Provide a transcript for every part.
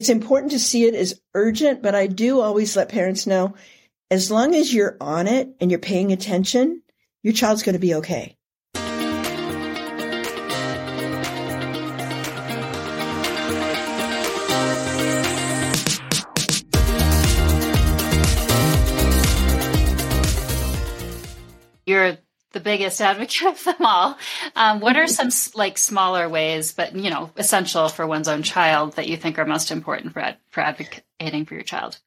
it's important to see it as urgent, but I do always let parents know as long as you're on it and you're paying attention, your child's going to be okay. The biggest advocate of them all. Um, what are some like smaller ways, but you know, essential for one's own child that you think are most important for ad- for advocating for your child?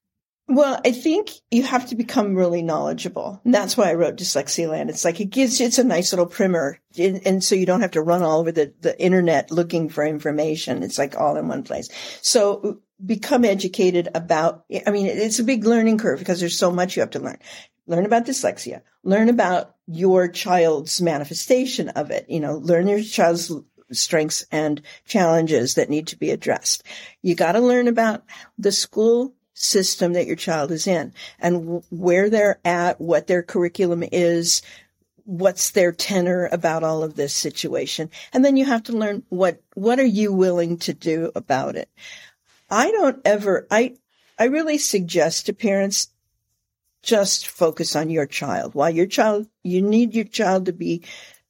Well, I think you have to become really knowledgeable. And that's why I wrote DyslexiaLand. It's like it gives it's a nice little primer. And, and so you don't have to run all over the, the internet looking for information. It's like all in one place. So become educated about, I mean, it's a big learning curve because there's so much you have to learn. Learn about dyslexia. Learn about your child's manifestation of it. You know, learn your child's strengths and challenges that need to be addressed. You got to learn about the school system that your child is in and where they're at, what their curriculum is, what's their tenor about all of this situation. And then you have to learn what, what are you willing to do about it? I don't ever, I, I really suggest to parents just focus on your child. While your child, you need your child to be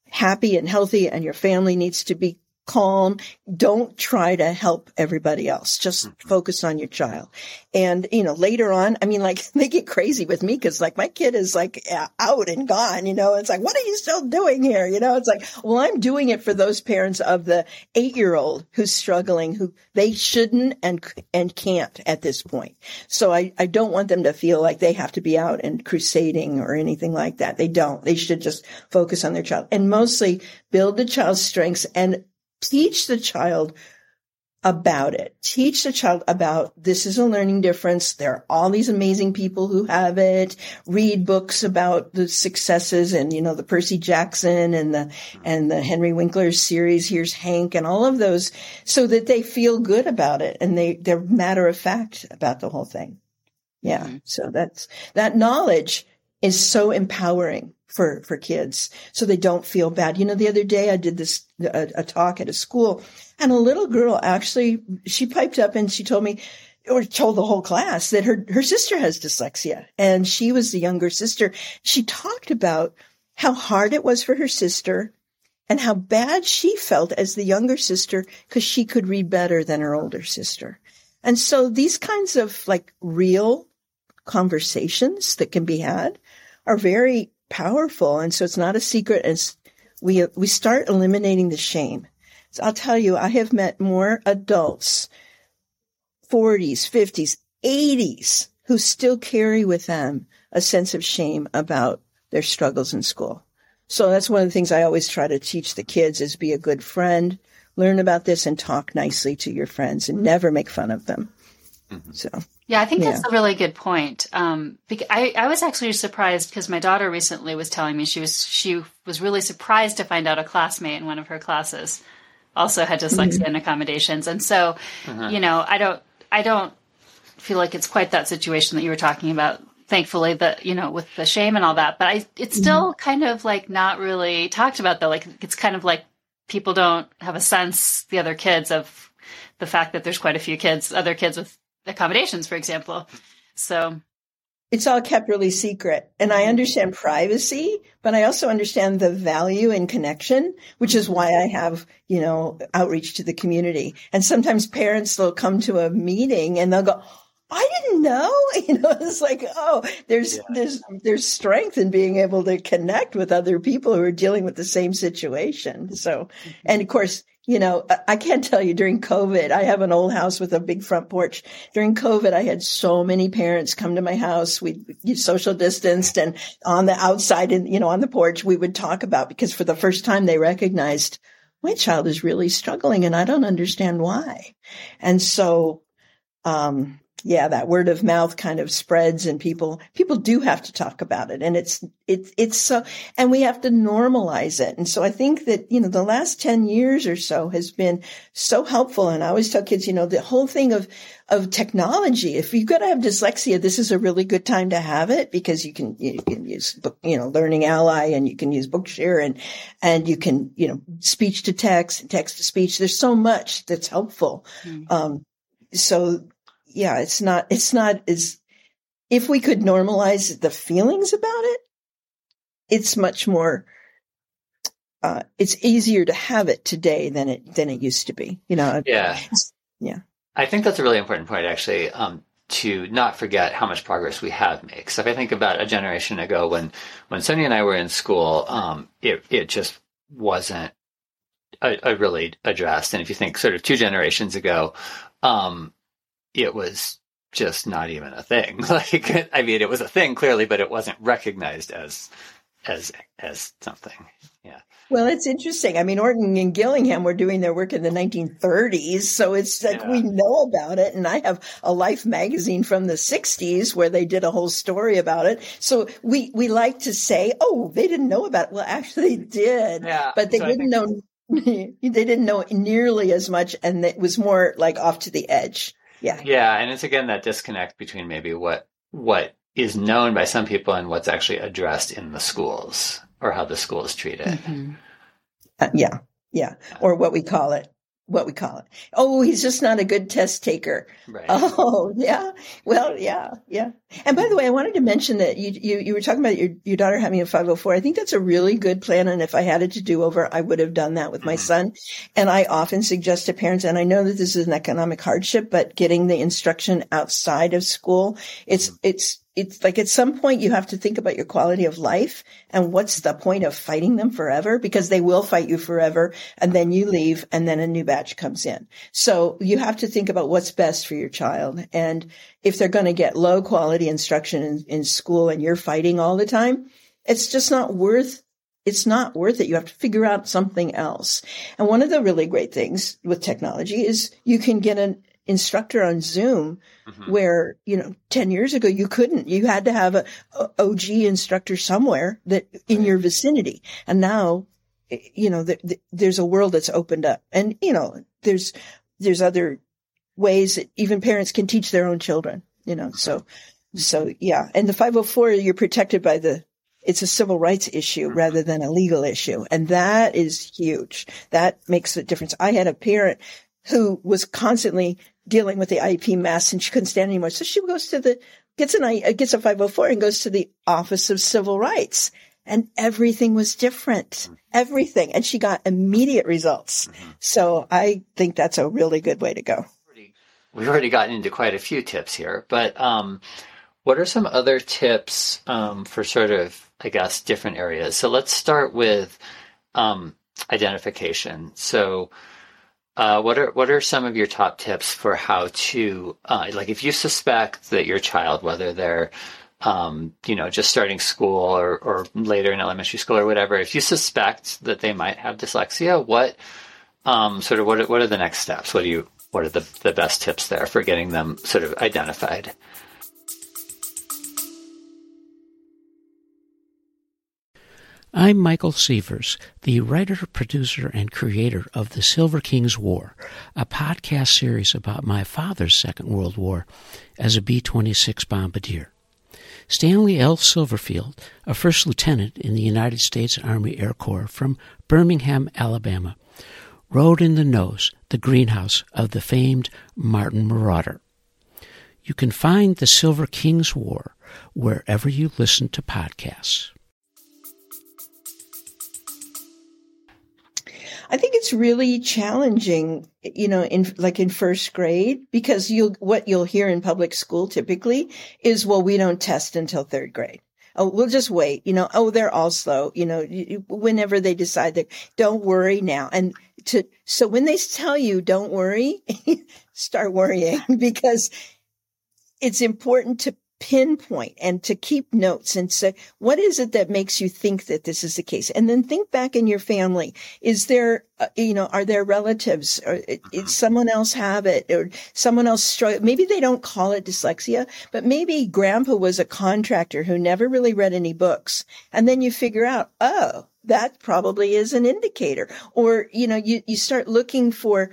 happy and healthy and your family needs to be calm. Don't try to help everybody else. Just mm-hmm. focus on your child. And, you know, later on, I mean, like they get crazy with me because like my kid is like out and gone, you know, it's like, what are you still doing here? You know, it's like, well, I'm doing it for those parents of the eight year old who's struggling, who they shouldn't and, and can't at this point. So I, I don't want them to feel like they have to be out and crusading or anything like that. They don't. They should just focus on their child and mostly build the child's strengths and teach the child about it. Teach the child about this is a learning difference. There are all these amazing people who have it. Read books about the successes and, you know, the Percy Jackson and the, and the Henry Winkler series. Here's Hank and all of those so that they feel good about it and they, they're matter of fact about the whole thing. Yeah. Mm-hmm. So that's, that knowledge is so empowering for, for kids so they don't feel bad. You know, the other day I did this, a, a talk at a school and a little girl actually, she piped up and she told me, or told the whole class that her, her sister has dyslexia and she was the younger sister. She talked about how hard it was for her sister and how bad she felt as the younger sister because she could read better than her older sister. And so these kinds of like real conversations that can be had are very powerful. And so it's not a secret. And we, we start eliminating the shame. So I'll tell you, I have met more adults, 40s, 50s, 80s, who still carry with them a sense of shame about their struggles in school. So that's one of the things I always try to teach the kids is be a good friend, learn about this and talk nicely to your friends and never make fun of them. Mm-hmm. So yeah, I think yeah. that's a really good point. Um, I, I was actually surprised because my daughter recently was telling me she was she was really surprised to find out a classmate in one of her classes also had dyslexia mm-hmm. and accommodations, and so uh-huh. you know I don't I don't feel like it's quite that situation that you were talking about. Thankfully, that you know with the shame and all that, but I it's mm-hmm. still mm-hmm. kind of like not really talked about though. Like it's kind of like people don't have a sense the other kids of the fact that there's quite a few kids, other kids with accommodations, for example. So it's all kept really secret. And I understand privacy, but I also understand the value in connection, which is why I have, you know, outreach to the community. And sometimes parents will come to a meeting and they'll go, I didn't know. You know, it's like, oh, there's yeah. there's there's strength in being able to connect with other people who are dealing with the same situation. So, and of course, you know, I can't tell you during COVID, I have an old house with a big front porch. During COVID, I had so many parents come to my house. We social distanced and on the outside and, you know, on the porch, we would talk about because for the first time they recognized my child is really struggling and I don't understand why. And so, um, yeah, that word of mouth kind of spreads and people, people do have to talk about it. And it's, it's, it's so, and we have to normalize it. And so I think that, you know, the last 10 years or so has been so helpful. And I always tell kids, you know, the whole thing of, of technology, if you've got to have dyslexia, this is a really good time to have it because you can, you can use, you know, Learning Ally and you can use Bookshare and, and you can, you know, speech to text and text to speech. There's so much that's helpful. Mm-hmm. Um, so yeah, it's not, it's not as, if we could normalize the feelings about it, it's much more, uh, it's easier to have it today than it, than it used to be, you know? Yeah. Yeah. I think that's a really important point, actually, um, to not forget how much progress we have made. So if I think about a generation ago when, when Sonia and I were in school, um, it, it just wasn't a, a really addressed. And if you think sort of two generations ago, um, it was just not even a thing. Like, I mean, it was a thing clearly, but it wasn't recognized as, as, as something. Yeah. Well, it's interesting. I mean, Orton and Gillingham were doing their work in the 1930s, so it's like Yeah. we know about it. And I have a Life magazine from the 60s where they did a whole story about it. So we we like to say, "Oh, they didn't know about it." Well, actually, they did, Yeah. but they So didn't know. they didn't know nearly as much, and it was more like off to the edge. Yeah, Yeah, and it's again that disconnect between maybe what what is known by some people and what's actually addressed in the schools or how the schools treat it. Mhm. Uh, yeah, yeah, or what we call it. What we call it. Oh, he's just not a good test taker. Right. Oh, yeah. Well, yeah, yeah. And by the way, I wanted to mention that you you, you were talking about your, your daughter having a 504. I think that's a really good plan. And if I had it to do over, I would have done that with my Mhm. son. And I often suggest to parents, and I know that this is an economic hardship, but getting the instruction outside of school, it's, it's, it's like at some point you have to think about your quality of life and what's the point of fighting them forever because they will fight you forever and then you leave and then a new batch comes in. So you have to think about what's best for your child. And if they're going to get low quality instruction in, in school and you're fighting all the time, it's just not worth it's not worth it. You have to figure out something else. And one of the really great things with technology is you can get an instructor on Zoom Mhm. where, you know, 10 years ago you couldn't. You had to have a, a OG instructor somewhere that in your vicinity. And now, you know, th- th- there's a world that's opened up and, you know, there's, there's other ways that even parents can teach their own children, you know, so, so yeah. And the 504, you're protected by the, it's a civil rights issue Mhm. rather than a legal issue. And that is huge. That makes a difference. I had a parent who was constantly dealing with the IEP mess and she couldn't stand anymore. So she goes to the, gets an, I- uh, gets a 504 and goes to the Office of Civil Rights and everything was different. Everything. And she got immediate results. Mhm. So I think that's a really good way to go. We've already gotten into quite a few tips here, but um, what are some other tips um, for sort of, I guess, different areas? So let's start with um, identification. So, uh, what are what are some of your top tips for how to, uh, like, if you suspect that your child, whether they're um, you know, just starting school or, or later in elementary school or whatever, if you suspect that they might have dyslexia, what um, sort of what are, what are the next steps? What do you what are the, the best tips there for getting them sort of identified? I'm Michael Sievers, the writer, producer, and creator of The Silver King's War, a podcast series about my father's Second World War as a B 26 bombardier. Stanley L. Silverfield, a first lieutenant in the United States Army Air Corps from Birmingham, Alabama, rode in the nose, the greenhouse of the famed Martin Marauder. You can find The Silver King's War wherever you listen to podcasts. I think it's really challenging, you know, in like in first grade because you'll what you'll hear in public school typically is, well, we don't test until third grade. Oh, we'll just wait. You know, oh, they're all slow. You know, whenever they decide that, don't worry now. And to so when they tell you don't worry, start worrying because it's important to pinpoint and to keep notes and say, what is it that makes you think that this is the case? And then think back in your family. Is there, uh, you know, are there relatives or it, it, someone else have it or someone else struggle? Maybe they don't call it dyslexia, but maybe grandpa was a contractor who never really read any books. And then you figure out, oh, that probably is an indicator. Or, you know, you, you start looking for,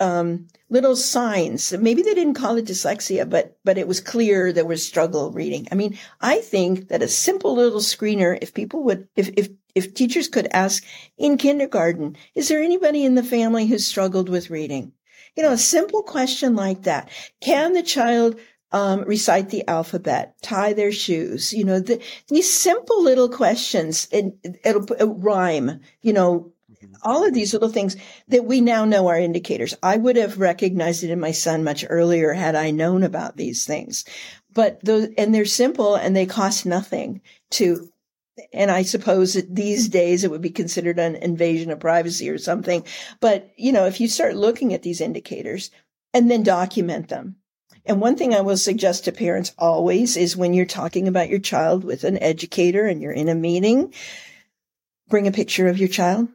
um, little signs. Maybe they didn't call it dyslexia, but, but it was clear there was struggle reading. I mean, I think that a simple little screener, if people would, if, if, if teachers could ask in kindergarten, is there anybody in the family who struggled with reading? You know, a simple question like that. Can the child um, recite the alphabet, tie their shoes, you know, the, these simple little questions and it'll, it'll rhyme, you know, all of these little things that we now know are indicators. I would have recognized it in my son much earlier had I known about these things. But those, and they're simple and they cost nothing to, and I suppose that these days it would be considered an invasion of privacy or something. But, you know, if you start looking at these indicators and then document them, and one thing I will suggest to parents always is when you're talking about your child with an educator and you're in a meeting, bring a picture of your child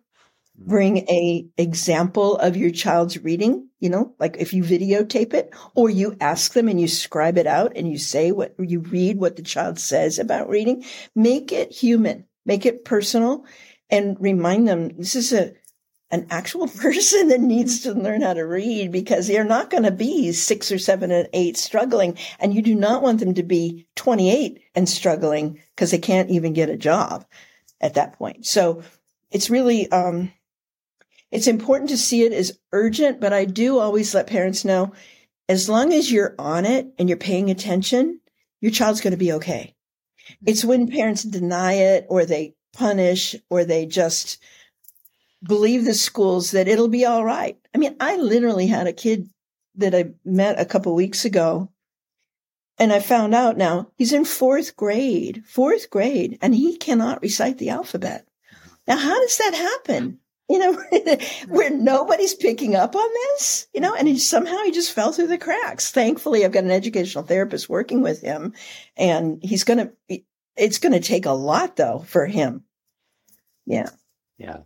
bring a example of your child's reading, you know, like if you videotape it or you ask them and you scribe it out and you say what you read what the child says about reading, make it human, make it personal and remind them this is a an actual person that needs to learn how to read because they're not going to be six or seven and eight struggling. And you do not want them to be 28 and struggling because they can't even get a job at that point. So it's really, um, it's important to see it as urgent, but I do always let parents know as long as you're on it and you're paying attention, your child's going to be okay. Hmm. It's when parents deny it or they punish or they just believe the schools that it'll be all right. I mean, I literally had a kid that I met a couple weeks ago and I found out now he's in fourth grade, fourth grade, and he cannot recite the alphabet. Now, how does that happen? You know, where nobody's picking up on this, you know, and he, somehow he just fell through the cracks. Thankfully, I've got an educational therapist working with him and he's going to, it's going to take a lot though for him. Yeah. Yeah.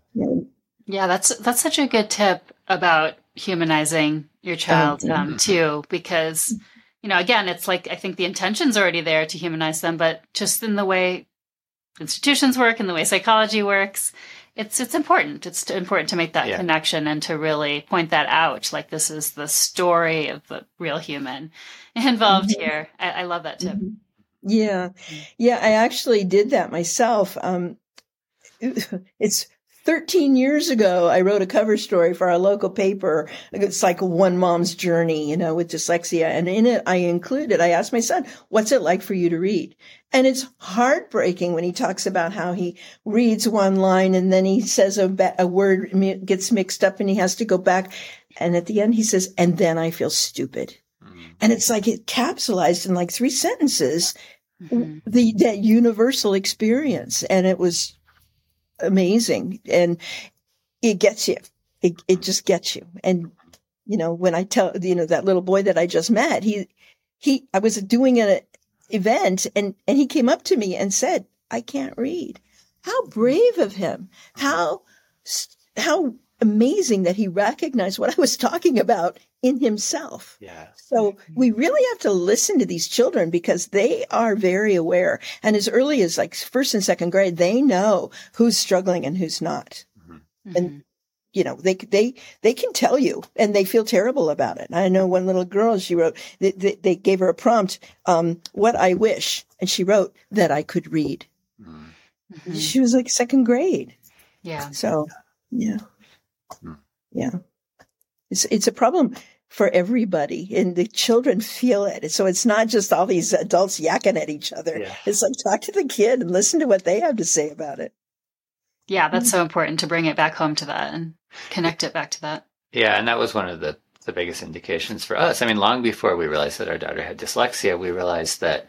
Yeah. That's, that's such a good tip about humanizing your child, um, too, because, you know, again, it's like, I think the intention's already there to humanize them, but just in the way institutions work and the way psychology works, it's it's important. It's important to make that yeah. connection and to really point that out. Like this is the story of the real human involved mm-hmm. here. I, I, love that tip. Mm-hmm. Yeah, yeah. I actually did that myself. Um, it's 13 years ago, I wrote a cover story for our local paper. It's like one mom's journey, you know, with dyslexia. And in it, I included, I asked my son, what's it like for you to read? And it's heartbreaking when he talks about how he reads one line and then he says a, a word gets mixed up and he has to go back. And at the end, he says, and then I feel stupid. Mm-hmm. And it's like it capsulized in like three sentences, mm-hmm. the, that universal experience. And it was amazing and it gets you. It, it just gets you. And, you know, when I tell, you know, that little boy that I just met, he, he, I was doing an event and, and he came up to me and said, I can't read. How brave of him. How, how amazing that he recognized what I was talking about in himself. Yeah. So we really have to listen to these children because they are very aware. And as early as like first and second grade, they know who's struggling and who's not. Mm-hmm. And you know, they, they, they can tell you and they feel terrible about it. I know one little girl, she wrote, they, they, they gave her a prompt, um, what I wish. And she wrote that I could read. Mm-hmm. She was like second grade. Yeah. So, yeah. Hmm. Yeah. It's, it's a problem for everybody and the children feel it. So it's not just all these adults yakking at each other. Yeah. It's like talk to the kid and listen to what they have to say about it. Yeah, that's mm. so important to bring it back home to that and connect it back to that. Yeah, and that was one of the the biggest indications for us. I mean, long before we realized that our daughter had dyslexia, we realized that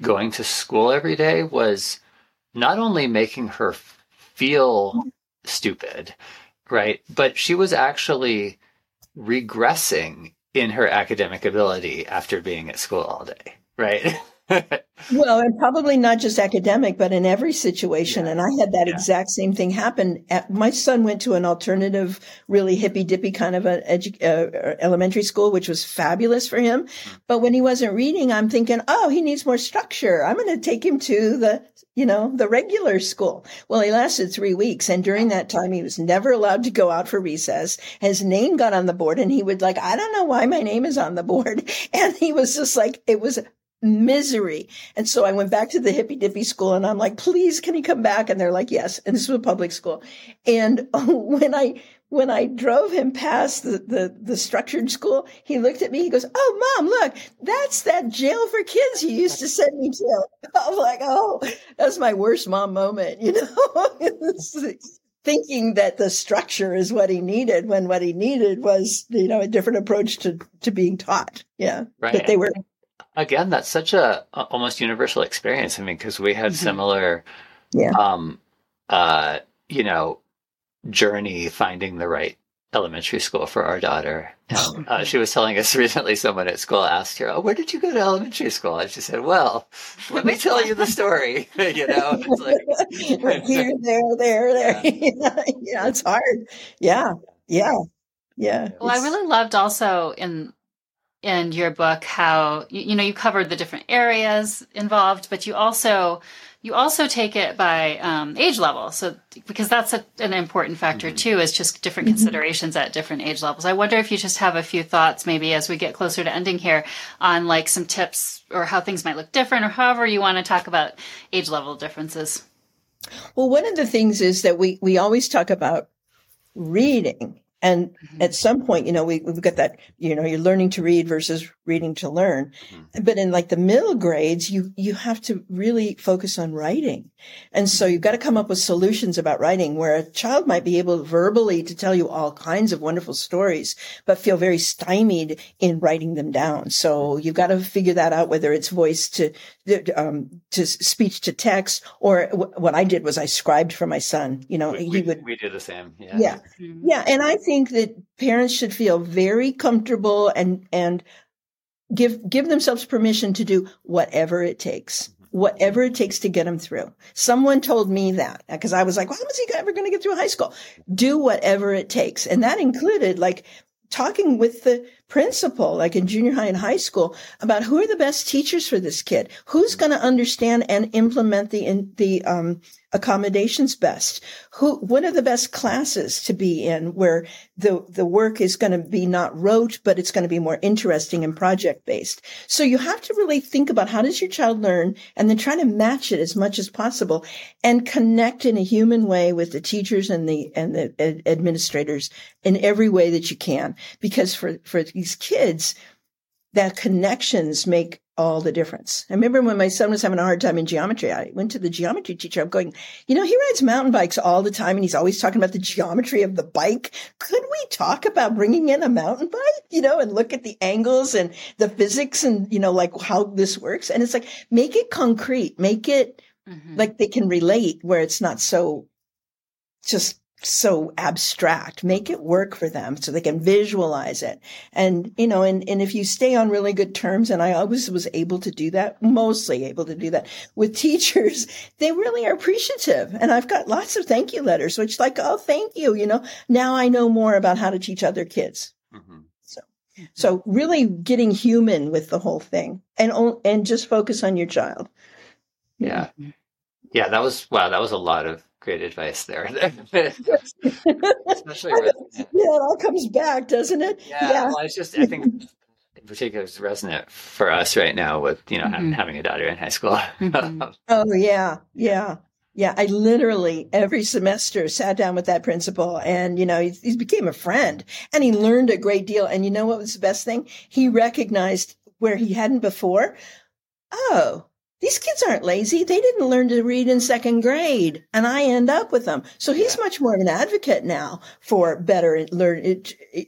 going to school every day was not only making her feel stupid, right? But she was actually regressing in her academic ability after being at school all day, right? well, and probably not just academic, but in every situation. Yeah. And I had that yeah. exact same thing happen. At, my son went to an alternative, really hippy dippy kind of an edu- uh, elementary school, which was fabulous for him. Mm-hmm. But when he wasn't reading, I'm thinking, oh, he needs more structure. I'm going to take him to the you know, the regular school. Well, he lasted three weeks. And during that time, he was never allowed to go out for recess. His name got on the board and he would like, I don't know why my name is on the board. And he was just like, it was misery. And so I went back to the hippy dippy school and I'm like, please, can he come back? And they're like, yes. And this was a public school. And when I when I drove him past the, the, the structured school, he looked at me. He goes, "Oh, mom, look, that's that jail for kids you used to send me to." I was like, "Oh, that's my worst mom moment," you know, thinking that the structure is what he needed when what he needed was, you know, a different approach to to being taught. Yeah, right. That they were again. That's such a, a almost universal experience. I mean, because we had mm-hmm. similar, yeah, um, uh, you know journey finding the right elementary school for our daughter. And, uh, she was telling us recently someone at school asked her, "Oh, where did you go to elementary school?" And she said, "Well, let me tell you the story." you know, it's like here, there, there, there. Yeah. yeah, it's hard. Yeah, yeah, yeah. Well, I really loved also in in your book how you, you know you covered the different areas involved, but you also you also take it by um, age level. So, because that's a, an important factor mm-hmm. too, is just different mm-hmm. considerations at different age levels. I wonder if you just have a few thoughts, maybe as we get closer to ending here, on like some tips or how things might look different, or however you want to talk about age level differences. Well, one of the things is that we we always talk about reading and mm-hmm. at some point, you know, we, we've got that, you know, you're learning to read versus reading to learn. Mm-hmm. But in like the middle grades, you, you have to really focus on writing. And so you've got to come up with solutions about writing where a child might be able verbally to tell you all kinds of wonderful stories, but feel very stymied in writing them down. So you've got to figure that out, whether it's voice to, um, to speech to text or w- what I did was I scribed for my son, you know, we, he would, we did the same. Yeah. Yeah. Mm-hmm. Yeah. And I think that parents should feel very comfortable and, and give, give themselves permission to do whatever it takes, whatever it takes to get them through. Someone told me that because I was like, well, how is he ever going to get through high school? Do whatever it takes. And that included like talking with the principal, like in junior high and high school, about who are the best teachers for this kid, who's going to understand and implement the in, the um, accommodations best, who what are the best classes to be in where the the work is going to be not rote, but it's going to be more interesting and project based. So you have to really think about how does your child learn, and then try to match it as much as possible, and connect in a human way with the teachers and the and the ad- administrators in every way that you can, because for for these kids, that connections make all the difference. I remember when my son was having a hard time in geometry, I went to the geometry teacher. I'm going, you know, he rides mountain bikes all the time and he's always talking about the geometry of the bike. Could we talk about bringing in a mountain bike, you know, and look at the angles and the physics and, you know, like how this works? And it's like, make it concrete, make it mm-hmm. like they can relate where it's not so just so abstract. Make it work for them so they can visualize it. And, you know, and, and if you stay on really good terms, and I always was able to do that, mostly able to do that with teachers, they really are appreciative. And I've got lots of thank you letters, which like, oh, thank you. You know, now I know more about how to teach other kids. Mm-hmm. So, so really getting human with the whole thing and, and just focus on your child. Yeah. Yeah. That was, wow. That was a lot of great advice there. Especially with, yeah, it all comes back, doesn't it? Yeah, yeah. Well, it's just I think in particular it's resonant for us right now with you know mm-hmm. having a daughter in high school. Mm-hmm. oh yeah, yeah. Yeah, I literally every semester sat down with that principal and, you know, he, he became a friend and he learned a great deal. And you know what was the best thing? He recognized where he hadn't before. Oh, these kids aren't lazy. They didn't learn to read in second grade and I end up with them. So he's yeah. much more of an advocate now for better learn,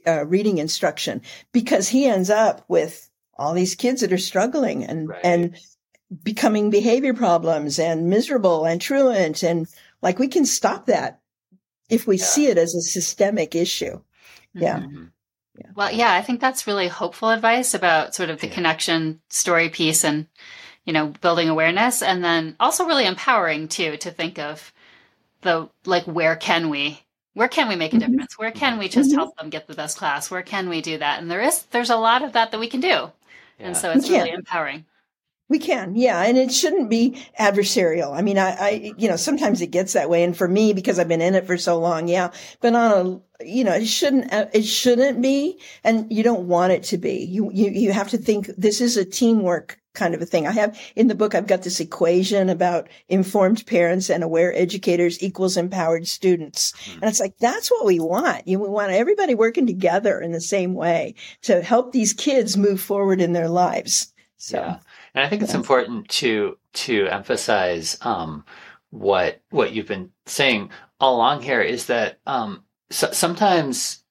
uh, reading instruction because he ends up with all these kids that are struggling and, right. and becoming behavior problems and miserable and truant. And like we can stop that if we yeah. see it as a systemic issue. Yeah. Mm-hmm. yeah. Well, yeah, I think that's really hopeful advice about sort of the connection story piece and, you know, building awareness and then also really empowering too to think of the like where can we where can we make a mm-hmm. difference? Where can we just mm-hmm. help them get the best class? Where can we do that? And there is there's a lot of that that we can do. Yeah. And so it's really empowering. We can, yeah, and it shouldn't be adversarial. I mean, I, I, you know, sometimes it gets that way, and for me, because I've been in it for so long, yeah. But on a, you know, it shouldn't, it shouldn't be, and you don't want it to be. You, you, you have to think this is a teamwork kind of a thing. I have in the book, I've got this equation about informed parents and aware educators equals empowered students. Mm-hmm. And it's like, that's what we want. You, we want everybody working together in the same way to help these kids move forward in their lives. So, yeah. And I think it's important to, to emphasize, um, what, what you've been saying all along here is that, um, so, sometimes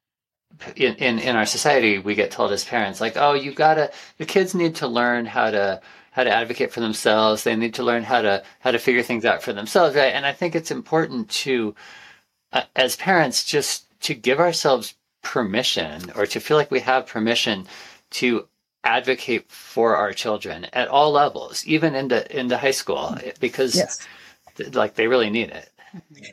in, in, in our society, we get told as parents, like, oh, you gotta, the kids need to learn how to, how to advocate for themselves. They need to learn how to, how to figure things out for themselves, right? And I think it's important to, uh, as parents, just to give ourselves permission or to feel like we have permission to advocate for our children at all levels, even into, into high school, because yes. like they really need it.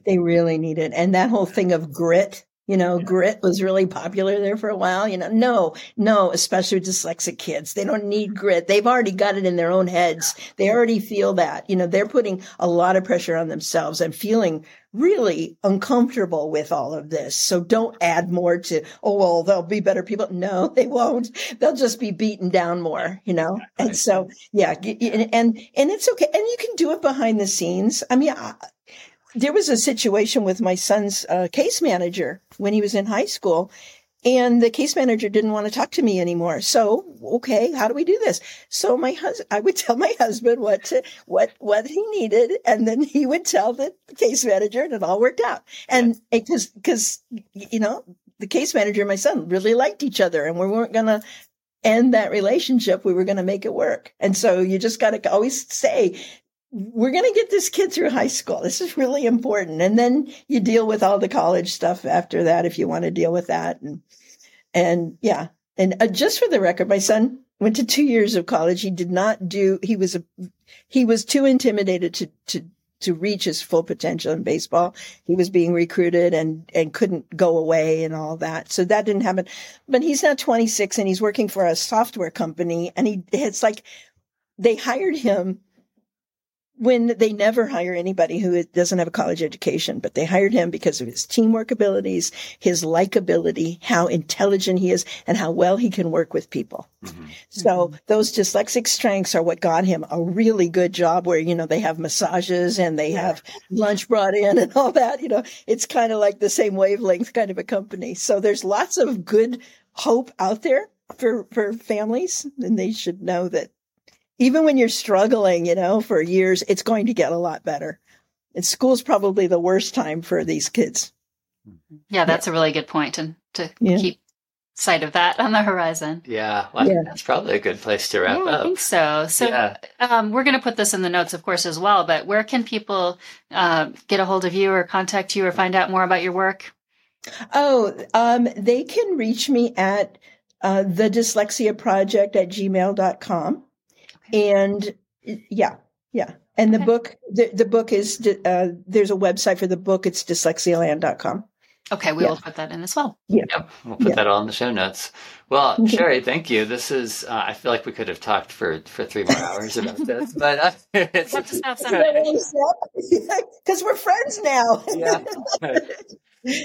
They really need it. And that whole thing of grit, you know, grit was really popular there for a while. You know, no, no, especially dyslexic kids. They don't need mm-hmm. grit. They've already got it in their own heads. They already feel that. You know, they're putting a lot of pressure on themselves and feeling really uncomfortable with all of this. So don't add more to, oh, well, they'll be better people. No, they won't. They'll just be beaten down more, you know? And so, yeah, and, and, and it's okay. And you can do it behind the scenes. I mean, I, there was a situation with my son's uh, case manager when he was in high school and the case manager didn't want to talk to me anymore. So, okay, how do we do this? So my husband, I would tell my husband what to, what, what he needed. And then he would tell the case manager and it all worked out. And because, because, you know, the case manager and my son really liked each other and we weren't going to end that relationship. We were going to make it work. And so you just got to always say, we're going to get this kid through high school. This is really important. And then you deal with all the college stuff after that if you want to deal with that. And, and yeah. And uh, just for the record, my son went to two years of college. He did not do, he was a, he was too intimidated to, to, to reach his full potential in baseball. He was being recruited and, and couldn't go away and all that. So that didn't happen. But he's now 26 and he's working for a software company and he, it's like they hired him when they never hire anybody who doesn't have a college education, but they hired him because of his teamwork abilities, his likability, how intelligent he is, and how well he can work with people. Mm-hmm. So those dyslexic strengths are what got him a really good job where, you know, they have massages and they have lunch brought in and all that. You know, it's kind of like the same wavelength kind of a company. So there's lots of good hope out there for, for families and they should know that even when you're struggling, you know, for years, it's going to get a lot better. And school's probably the worst time for these kids. Yeah, that's yeah. a really good point, and to yeah. keep sight of that on the horizon. Yeah, well, yeah. that's probably a good place to wrap yeah, up. I think so. So, yeah. um, we're going to put this in the notes, of course, as well. But where can people uh, get a hold of you, or contact you, or find out more about your work? Oh, um, they can reach me at uh, the dyslexia project at gmail.com. And yeah, yeah. And the book, the, the book is, uh, there's a website for the book. It's dyslexialand.com. Okay, we yeah. will put that in as well. Yeah, yep, we'll put yeah. that all in the show notes. Well, mm-hmm. Cheri, thank you. This is. Uh, I feel like we could have talked for for three more hours about this, but uh, it's because we're friends now. yeah.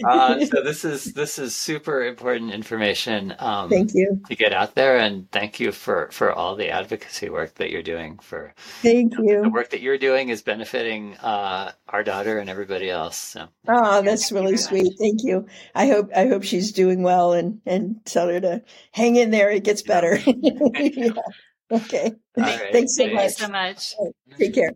Uh, so this is this is super important information. Um, thank you to get out there, and thank you for for all the advocacy work that you're doing. For thank you, know, the work that you're doing is benefiting uh, our daughter and everybody else. So. Oh, that's really sweet. Thank you. I hope I hope she's doing well, and and tell her to hang in there. It gets better. yeah. Okay. Thanks so much. so much. Take care.